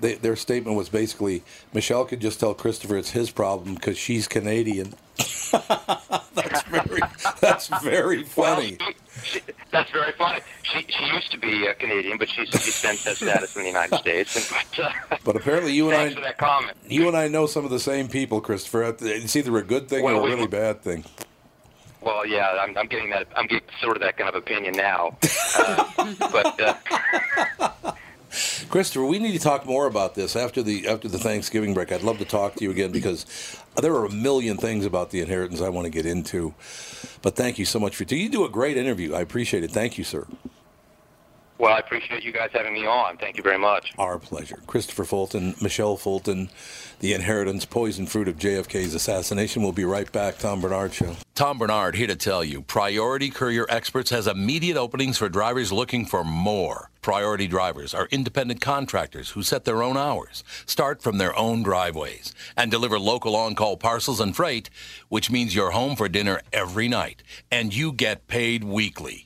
they, their statement was basically Michelle could just tell Christopher it's his problem because she's Canadian. that's very that's very funny. Well, she, that's very funny. She she used to be uh, Canadian, but she's since has status in the United States. And, but, uh, But apparently, you and I for that comment. you and I know some of the same people, Christopher. It's either a good thing Well, or a we- really bad thing. Well, yeah, I'm, I'm getting that. I'm getting sort of that kind of opinion now. Uh, but uh, Christopher, we need to talk more about this after the after the Thanksgiving break. I'd love to talk to you again because there are a million things about the inheritance I want to get into. But thank you so much for you do a great interview. I appreciate it. Thank you, sir. Well, I appreciate you guys having me on. Thank you very much. Our pleasure. Christopher Fulton, Michelle Fulton, The Inheritance, Poison Fruit of JFK's Assassination. We'll be right back. Tom Barnard Show. Tom Barnard here to tell you Priority Courier Experts has immediate openings for drivers looking for more. Priority drivers are independent contractors who set their own hours, start from their own driveways, and deliver local on call parcels and freight, which means you're home for dinner every night, and you get paid weekly.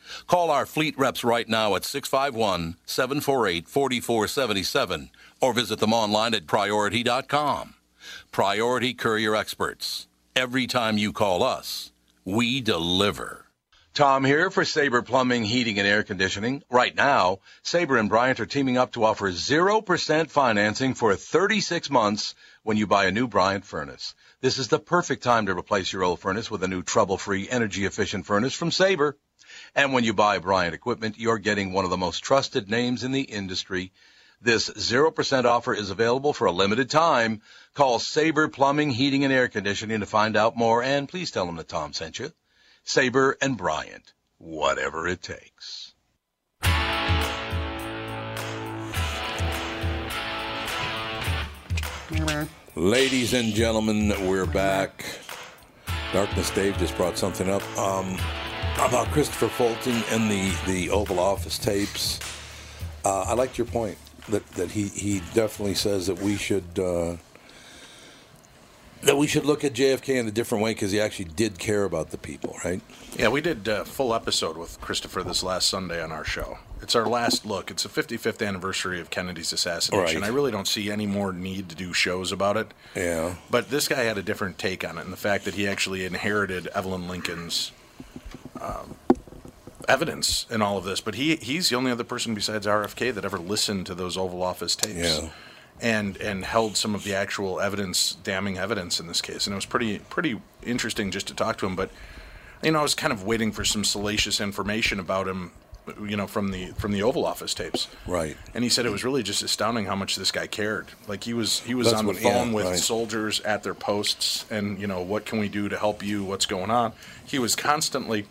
Call our fleet reps right now at 651 748 4477 or visit them online at priority.com. Priority Courier Experts. Every time you call us, we deliver. Tom here for Sabre Plumbing, Heating, and Air Conditioning. Right now, Sabre and Bryant are teaming up to offer 0% financing for 36 months when you buy a new Bryant furnace. This is the perfect time to replace your old furnace with a new trouble-free, energy-efficient furnace from Sabre. And when you buy Bryant equipment, you're getting one of the most trusted names in the industry. This 0% offer is available for a limited time. Call Sabre Plumbing, Heating, and Air Conditioning to find out more, and please tell them that Tom sent you. Sabre and Bryant, whatever it takes. Ladies and gentlemen, we're back. Darkness Dave just brought something up um, about Christopher Fulton and the, the Oval Office tapes. Uh, I liked your point that, that he, he definitely says that we should uh, that we should look at JFK in a different way because he actually did care about the people, right? Yeah, we did a full episode with Christopher this last Sunday on our show. It's our last look. It's the 55th anniversary of Kennedy's assassination. Right. I really don't see any more need to do shows about it. Yeah. But this guy had a different take on it, and the fact that he actually inherited Evelyn Lincoln's um, evidence in all of this. But he he's the only other person besides RFK that ever listened to those Oval Office tapes. Yeah. And, and held some of the actual evidence, damning evidence in this case, and it was pretty pretty interesting just to talk to him. But you know, I was kind of waiting for some salacious information about him you know, from the from the Oval Office tapes. Right. And he said it was really just astounding how much this guy cared. Like he was he was That's on what- the phone yeah, with right. soldiers at their posts, and you know, what can we do to help you? What's going on? He was constantly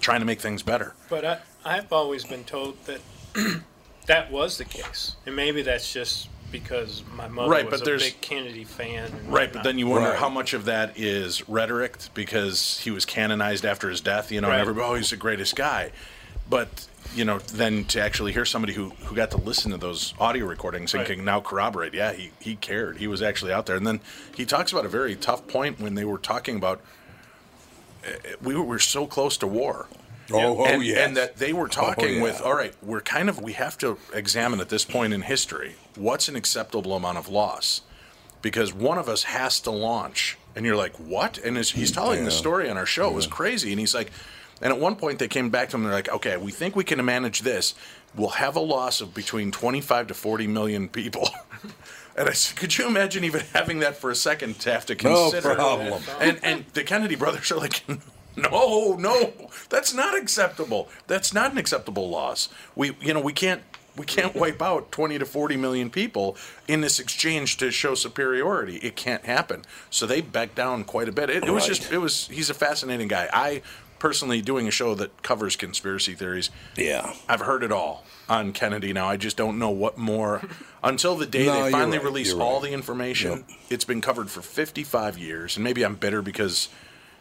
trying to make things better. But I, I've always been told that that was the case, and maybe that's just because my mother Right, was but a there's- big Kennedy fan. And Right, but then you wonder Right. how much of that is rhetoric because he was canonized after his death, you know, Right. everybody, oh, he's the greatest guy. But, you know, then to actually hear somebody who, who got to listen to those audio recordings and Right. can now corroborate, yeah, he, he cared. He was actually out there. And then he talks about a very tough point when they were talking about we were, we were so close to war. Oh, oh, and, yes. and that they were talking Oh, with, all right, we're kind of, we have to examine at this point in history what's an acceptable amount of loss because one of us has to launch. And you're like, what? And he's telling the story on our show. It was crazy. And he's like, and at one point they came back to him and they're like, okay, we think we can manage this. We'll have a loss of between 25 to 40 million people. And I said, could you imagine even having that for a second to have to consider? No problem. And and the Kennedy brothers are like, no, no, that's not acceptable. That's not an acceptable loss. We, you know, we can't we can't wipe out 20 to 40 million people in this exchange to show superiority. It can't happen. So they backed down quite a bit. It, it was Right. just it was he's a fascinating guy. I personally doing a show that covers conspiracy theories. Yeah. I've heard it all on Kennedy now. I just don't know what more until the day No, they finally right, release you're all right. the information. Yep. It's been covered for 55 years, and maybe I'm bitter because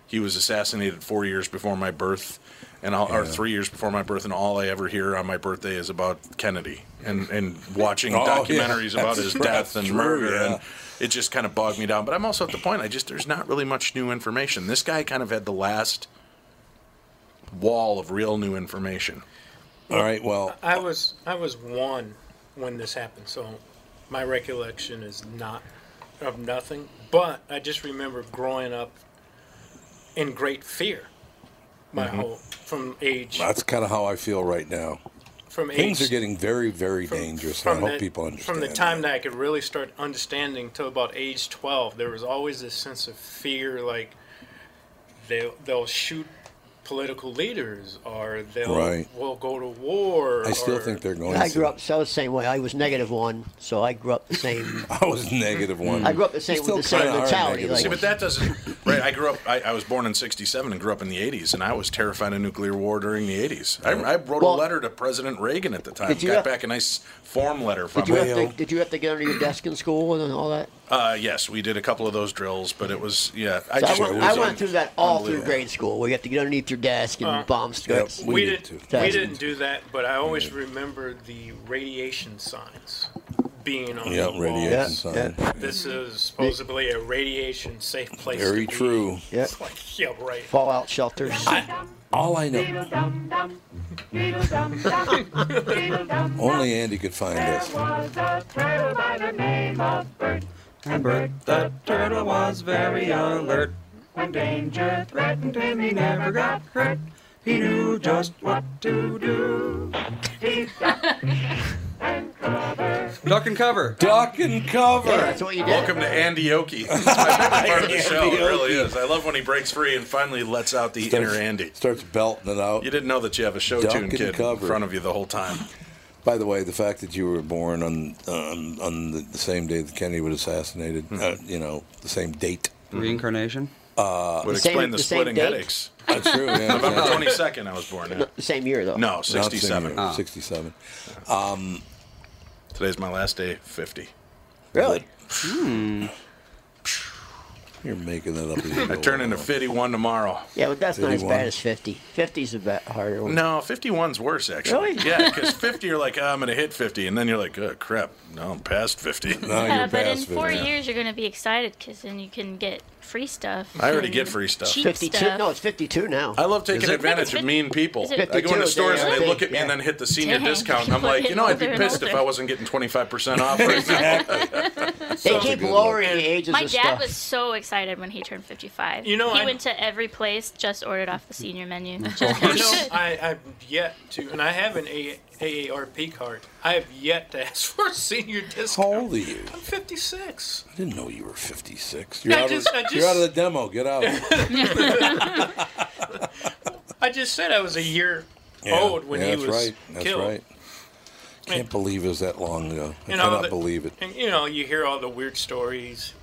he was assassinated four years before my birth, and all, or three years before my birth, and all I ever hear on my birthday is about Kennedy and and watching Oh, yeah, documentaries about his death and true, murder, yeah. and it just kind of bogged me down. But I'm also at the point I just there's not really much new information. This guy kind of had the last wall of real new information. All right. Well, I was I was one when this happened, so my recollection is not of nothing. But I just remember growing up in great fear. My Mm-hmm. whole from age that's kind of how I feel right now. from Things age are getting very, very from- dangerous. and I from hope the- people understand. From the time that. I could really start understanding till about age 12, there was always this sense of fear like they'll, they'll shoot political leaders or they'll Right. will go to war. I still or- think they're going. I to. grew up so the same way. I was negative one, so I grew up the same. I was negative one. I grew up the same You with the still same kinda are mentality. negative Like, See, but that doesn't. Right, I grew up. I, I was born in '67 and grew up in the '80s, and I was terrified of nuclear war during the '80s. I, I wrote Well- a letter to President Reagan at the time. Got have- back a nice form letter from did you him. have to did you have to get under your desk in school and all that? Uh, yes, we did a couple of those drills, but it was yeah. I So I just went, it I went un- through that all through grade school. where you have to get underneath your desk and Uh, bomb scripts. we we, did, did we didn't do that, but I always remember the radiation signs being on Yeah, the wall. radiation Yeah, sign. yeah. This is supposedly a radiation safe place. Very to be. true. Yeah. It's like, yeah, right. Fallout shelters. All I know, only Andy could find us. And Bert the turtle was very alert. When danger threatened him, he never got hurt. He knew just what to do. Duck and cover. Duck and cover. Yeah, that's what you did. Welcome to Andy Oki. It's my favorite part of the show. It really is. I love when he breaks free and finally lets out the inner Andy. Starts belting it out. You didn't know that you have a show Duck tune and kid in front of you the whole time. By the way, the fact that you were born on on, on the, the same day that Kennedy was assassinated, Hmm. uh, you know, the same date. Reincarnation. Would same- explain the, the splitting headaches. That's true. Yeah, November yeah. twenty second, I was born. Yeah. The same year though. No, Not the same sixty seven. year, Sixty-seven. Um, Today's my last day. Fifty. Really? You're making that up. As you I turn into fifty one tomorrow. Yeah, but that's not as 51. bad as 50. 50's a bit harder. one. No, 51's worse actually. Really? Yeah, because 50 you're like, oh, I'm gonna hit 50, and then you're like, oh crap, no, I'm past 50. Now Yeah, you're but in past four 50. years you're gonna be excited because then you can get free stuff. I already get free stuff. Cheap 52? stuff. No, it's 52 now. I love taking Is it? advantage of mean people. Is I go into 52? stores and they look at me and then hit the senior Dang, discount. you I'm like, you know, I'd be getting pissed if and I wasn't getting 25% off right now. they keep lowering the ages My of dad stuff. was so excited when he turned 55. You know, he I- went to every place, just ordered off the senior menu. Just You 'cause know. I, I've yet to, and I haven't A, AARP card. I have yet to ask for a senior discount. How old are you? I'm 56. I didn't know you were 56. You're, I out, just- of, I you're out of the demo. Get out. I just said I was a year Yeah, owed when yeah, he that's was right. That's killed. right. Can't believe it was that long ago. I cannot the- believe it. And you know, you hear all the weird stories.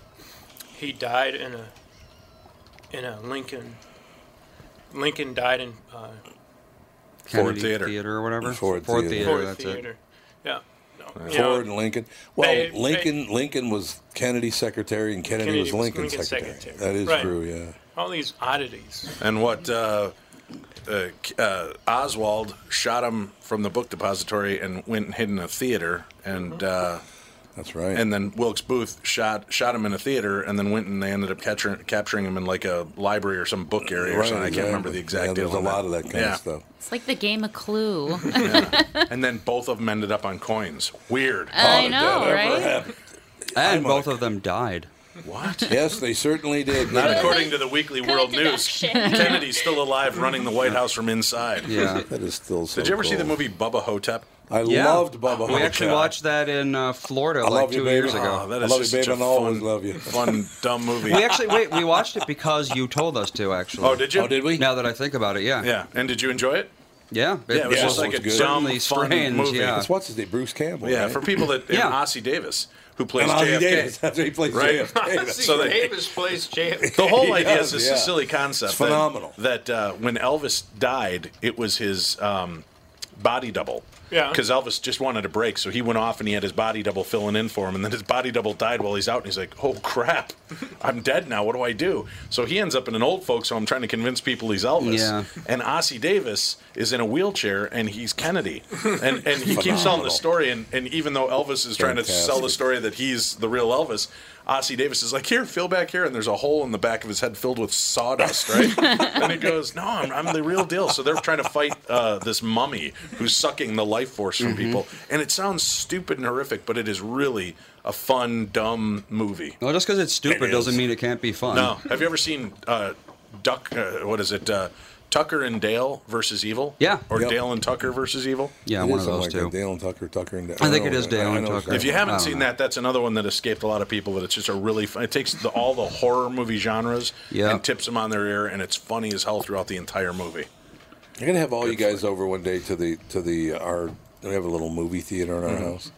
He died in a in a Lincoln. Lincoln died in uh, Ford Theater. Theater or whatever. Ford Ford Theater. Theater. Ford that's Theater. it. Yeah. No, you Ford know, and Lincoln. Well, they- Lincoln Lincoln was Kennedy's secretary, and Kennedy, Kennedy was was Lincoln's Lincoln's secretary. secretary. That is Right. true. Yeah. all these oddities. And what uh, uh, uh, Oswald shot him from the book depository and went and hid in a theater, and uh, That's right. and then Wilkes Booth shot shot him in a theater, and then went and they ended up capturing capturing him in like a library or some book area or Right, something. I can't remember the exact Yeah, deal. there's a on lot of that kind of stuff. It's like the game of Clue. And then both of them ended up on coins. Weird. I How know, that ever right? And I'm both a- of them died. What? Yes, they certainly did. Not according to the Weekly World News. Kennedy's still alive, running the White House from inside. Yeah. That is still so Did you ever see the movie Bubba Ho-Tep? I Yeah. loved Bubba We actually Ho-Tep. watched that in uh, Florida I like love you, two baby. years ago. Oh, that I is love you, just babe, and always love you. fun, dumb movie. We actually wait. We watched it because you told us to. Actually. Oh, did you? Oh, did we? Now that I think about it, yeah. Yeah. And did you enjoy it? Yeah. It, Yeah, it was Yeah, just like was a good. dumb, fun strange, movie. yeah. That's what's his name? Bruce Campbell. Yeah, right? for people that Yeah. Ossie Davis, who plays And Ossie JFK. Davis. That's what he plays Right. JFK. So they- Davis plays JFK. The whole idea does, is this yeah. silly concept. It's that- phenomenal. That, uh, when Elvis died, it was his um, body double. Yeah. Because Elvis just wanted a break, so he went off and he had his body double filling in for him, and then his body double died while he's out, and he's like, "Oh crap, I'm dead now. What do I do?" So he ends up in an old folks home trying to convince people he's Elvis. Yeah. And Ossie Davis is in a wheelchair, and he's Kennedy, and and he keeps telling the story, and, and even though Elvis is trying to sell the story that he's the real Elvis, Ossie Davis is like, here, fill back here, and there's a hole in the back of his head filled with sawdust, right? and he goes, no, I'm, I'm the real deal. So they're trying to fight uh, this mummy who's sucking the life force from people, and it sounds stupid and horrific, but it is really a fun, dumb movie. Well, just because it's stupid It doesn't mean it can't be fun. No, have you ever seen uh, Duck? Uh, what is it? Uh, Tucker and Dale versus Evil? Yeah. Or Yep. Dale and Tucker versus Evil? Yeah, It one of those like two. that. Dale and Tucker, Tucker and Dale. I think know it is Dale I and know Tucker. If you haven't seen know. that, that's another one that escaped a lot of people. But it's just a really fun. It takes the, all the horror movie genres Yeah. and tips them on their ear, and it's funny as hell throughout the entire movie. I'm gonna have all you guys over one day to the to the our. We have a little movie theater in our Mm-hmm. house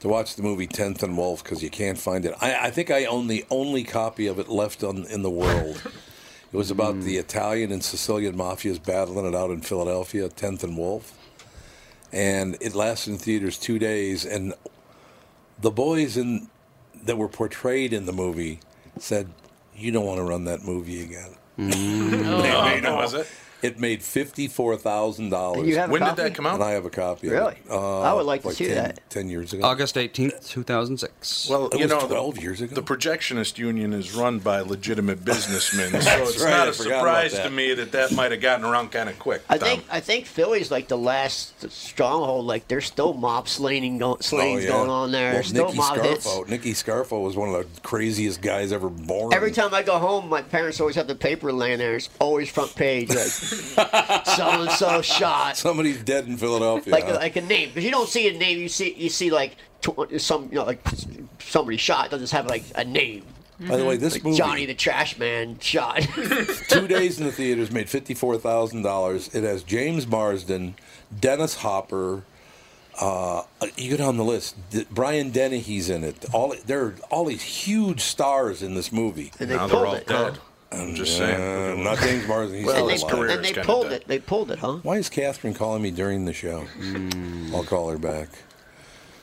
to watch the movie Tenth and Wolf because you can't find it. I, I think I own the only copy of it left on in the world. It was about Mm. the Italian and Sicilian mafias battling it out in Philadelphia, Tenth and Wolf, and it lasted in theaters two days. And the boys in that were portrayed in the movie said, "You don't want to run that movie again." Oh, no, was it? It made fifty four thousand dollars. You have When did that come out? And I have a copy. Really? Of it. Uh, I would like to see 10, that. Ten years ago. August 18th, 2006. Well, It you was know, 12 the, years ago. the projectionist union is run by legitimate businessmen, so it's right, not I a forgot about surprise to me that that might have gotten around kind of quick. I Tom. think I think Philly's like the last stronghold. Like there's still mob slaying, go, slayings going on there. Oh, Well, There's still Nicky mob hits. Scarfo. Nicky Scarfo was one of the craziest guys ever born. Every time I go home, my parents always have the paper laying there. It's always front page, like so and so shot, somebody's dead in Philadelphia. like huh? a, like a name. Because you don't see a name, you see you see like tw- some you know like somebody shot. It doesn't have like a name. By the way, this Like movie, Johnny the Trash Man shot. two days in the theaters, made fifty four thousand dollars. It has James Marsden, Dennis Hopper. Uh, you go down the list. D- Brian Dennehy's in it. All there are all these huge stars in this movie. and they now they're pulled all it. huh? dead. I'm just Uh, saying. not James Marsden. He's Well, And his they, career and they pulled dead. it. They pulled it, huh? Why is Catherine calling me during the show? I'll call her back.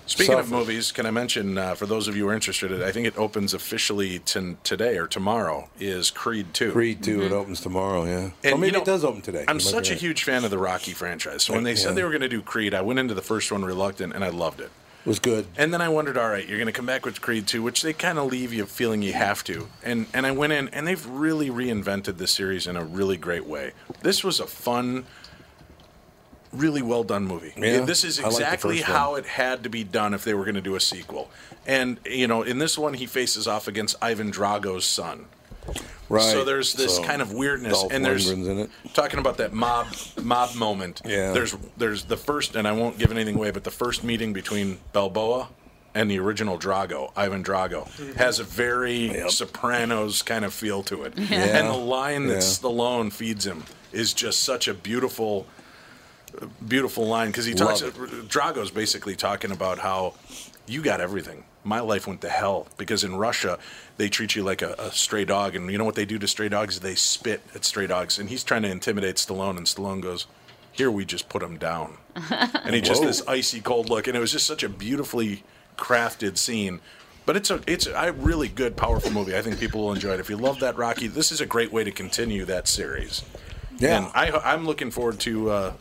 Speaking of movies, can I mention uh, for those of you who are interested, I think it opens officially t- today or tomorrow. Is Creed Two? Creed 2, it opens tomorrow, yeah. And, or maybe you know, it does open today. I'm You might such be a right. huge fan of the Rocky franchise. So when they Yeah. said they were going to do Creed, I went into the first one reluctant, and I loved it. Was good. And then I wondered, all right, you're going to come back with Creed 2, which they kind of leave you feeling you have to. And and I went in, and they've really reinvented the series in a really great way. This was a fun, really well done movie. Yeah, this is I like exactly how it had to be done if they were going to do a sequel. And you know, in this one, he faces off against Ivan Drago's son. Right. So there's this So, kind of weirdness, Dolph and there's in it. talking about that mob mob moment. Yeah. There's there's the first, and I won't give anything away, but the first meeting between Balboa and the original Drago, Ivan Drago, mm-hmm. has a very Yep. Sopranos kind of feel to it. Yeah. And the line that Yeah. Stallone feeds him is just such a beautiful. beautiful line because he talks. it. Drago's basically talking about how you got everything. My life went to hell because in Russia they treat you like a, a stray dog, and you know what they do to stray dogs? They spit at stray dogs, and he's trying to intimidate Stallone, and Stallone goes, "Here we just put him down," and he just Whoa. this icy cold look, and it was just such a beautifully crafted scene. But it's a it's a really good, powerful movie. I think people will enjoy it. If you love that Rocky, this is a great way to continue that series. Yeah. and I, I'm looking forward to uh,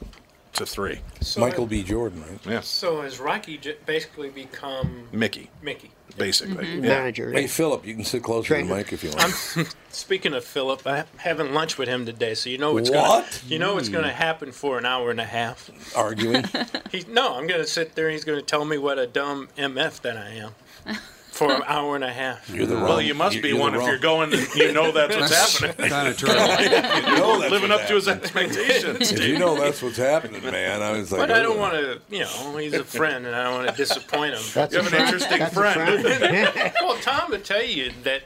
to three. So Michael B. Jordan, right? Yeah, So has Rocky j- basically become Mickey, Mickey? basically. Mm-hmm. Yeah. Manager. Hey, Philip, you can sit closer to the Trainer. mic if you want. I'm Speaking of Philip, I'm having lunch with him today, so you know it's What? Gonna, you know it's going to happen for an hour and a half. Arguing. He, no, I'm going to sit there. and He's going to tell me what a dumb mf that I am for an hour and a half. You're the Well, wrong- you must you're be the one if wrong- you're going. and You know that's what's happening. Kind of true. You know that's Living what's up to his expectations. If you know that's what's happening, man, I was like, But I don't want to, you know, he's a friend, and I don't want to disappoint him. That's You have an friend. interesting That's a friend. well, Tom, would tell you that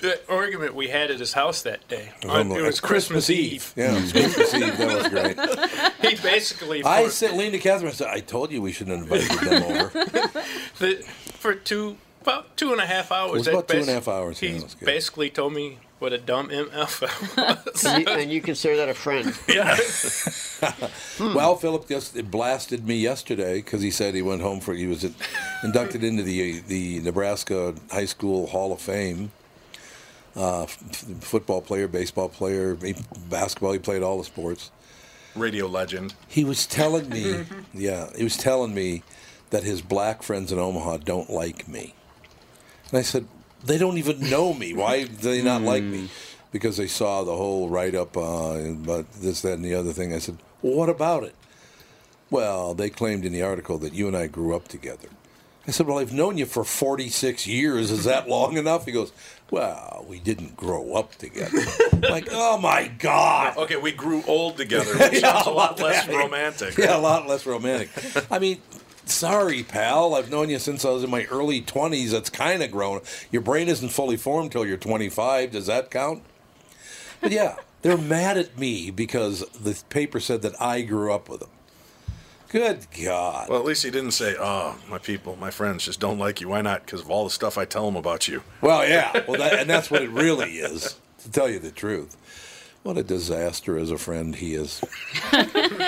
the argument we had at his house that day, It was, on- on the- it was it's Christmas, Eve. Yeah, it was Christmas Eve. That was great. He basically, I said, leaned to Catherine and said, I told you we shouldn't invite them over. the, for two, about two and a half hours. It was about two and a basi- half hours, He that's good. basically told me what a dumb MF I was. And you, and you consider that a friend. yeah. Well, Philip just blasted me yesterday because he said he went home for he was inducted into the the Nebraska High School Hall of Fame. Uh, f- football player, baseball player, he- basketball. He played all the sports. Radio legend. He was telling me, yeah, he was telling me that his black friends in Omaha don't like me. And I said, they don't even know me. Why do they not like me? Because they saw the whole write up uh, about this, that, and the other thing. I said, well, what about it? Well, they claimed in the article that you and I grew up together. I said, well, I've known you for 46 years. Is that long enough? He goes, well, we didn't grow up together. Like, oh my God. Okay, we grew old together, which Yeah, sounds a lot about less that. romantic. Yeah, a lot less romantic. I mean, sorry, pal. I've known you since I was in my early 20s. That's kind of grown. Your brain isn't fully formed till you're 25. Does that count? But yeah, they're mad at me because the paper said that I grew up with them. Good God. Well, at least he didn't say, "Oh, my people, my friends just don't like you." Why not? Because of all the stuff I tell them about you. Well, yeah. Well, that, and that's what it really is, to tell you the truth. What a disaster as a friend he is.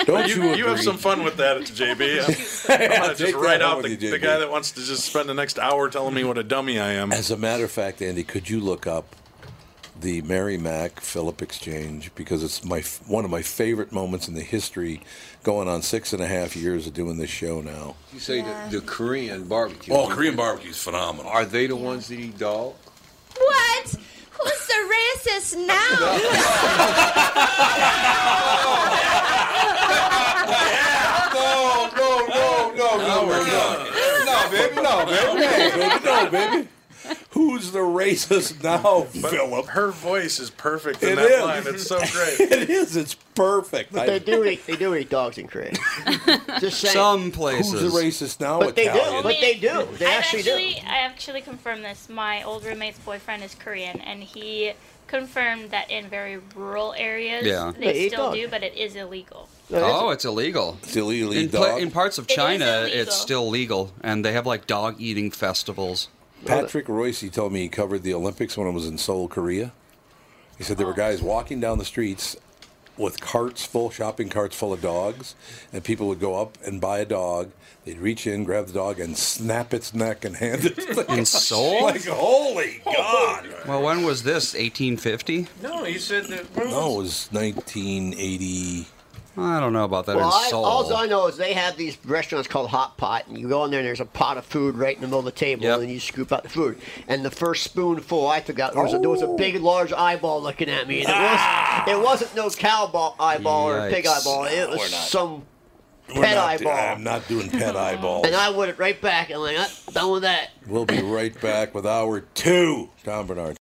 Don't you, You, agree? you have some fun with that, JB. I'm, I'm gonna just write home out the, you, the guy that wants to just spend the next hour telling me what a dummy I am. As a matter of fact, Andy, could you look up the Mary Mac Phillip exchange because it's my one of my favorite moments in the history, going on six and a half years of doing this show now. You say the, the Korean barbecue. Oh, Korean barbecue is phenomenal. Are they the ones that eat dog? What? Who's the racist now? No, no, no, no, no, no, no, no, baby, no, baby, no, baby, no, baby. Who's the racist now, Philip? Her voice is perfect in It that is. line. It's so great. It is. It's perfect. But they do eat. They do eat dogs in Korea. Just saying. Some places. Who's the racist now? But they do. Italian? But they do. They I actually, actually, do. I actually confirmed this. My old roommate's boyfriend is Korean, and he confirmed that in very rural areas Yeah. they, They still dog. do, but it is illegal. Oh, it's illegal. It's illegal In, eat pla- in parts of It is China, illegal. it's still legal, and they have like dog eating festivals. Patrick Royce he told me he covered the Olympics when I was in Seoul, Korea. He said there were guys walking down the streets with carts full, shopping carts full of dogs, and people would go up and buy a dog. They'd reach in, grab the dog, and snap its neck and hand it to them. In Seoul? like, holy God! Well, when was this? 1850? No, he said that. No, it was 1980. I don't know about that Well, in I, all I know is they have these restaurants called Hot Pot, and you go in there and there's a pot of food right in the middle of the table, Yep. and you scoop out the food. And the first spoonful I took out, there was, a, there was a big, large eyeball looking at me. And it, was, it wasn't no cow ball eyeball or pig eyeball. It was we're not. some We're pet not do- eyeball. I'm not doing pet eyeballs. and I would it right back, and like, "Ah, done with that. We'll be right back with hour two. Tom Barnard.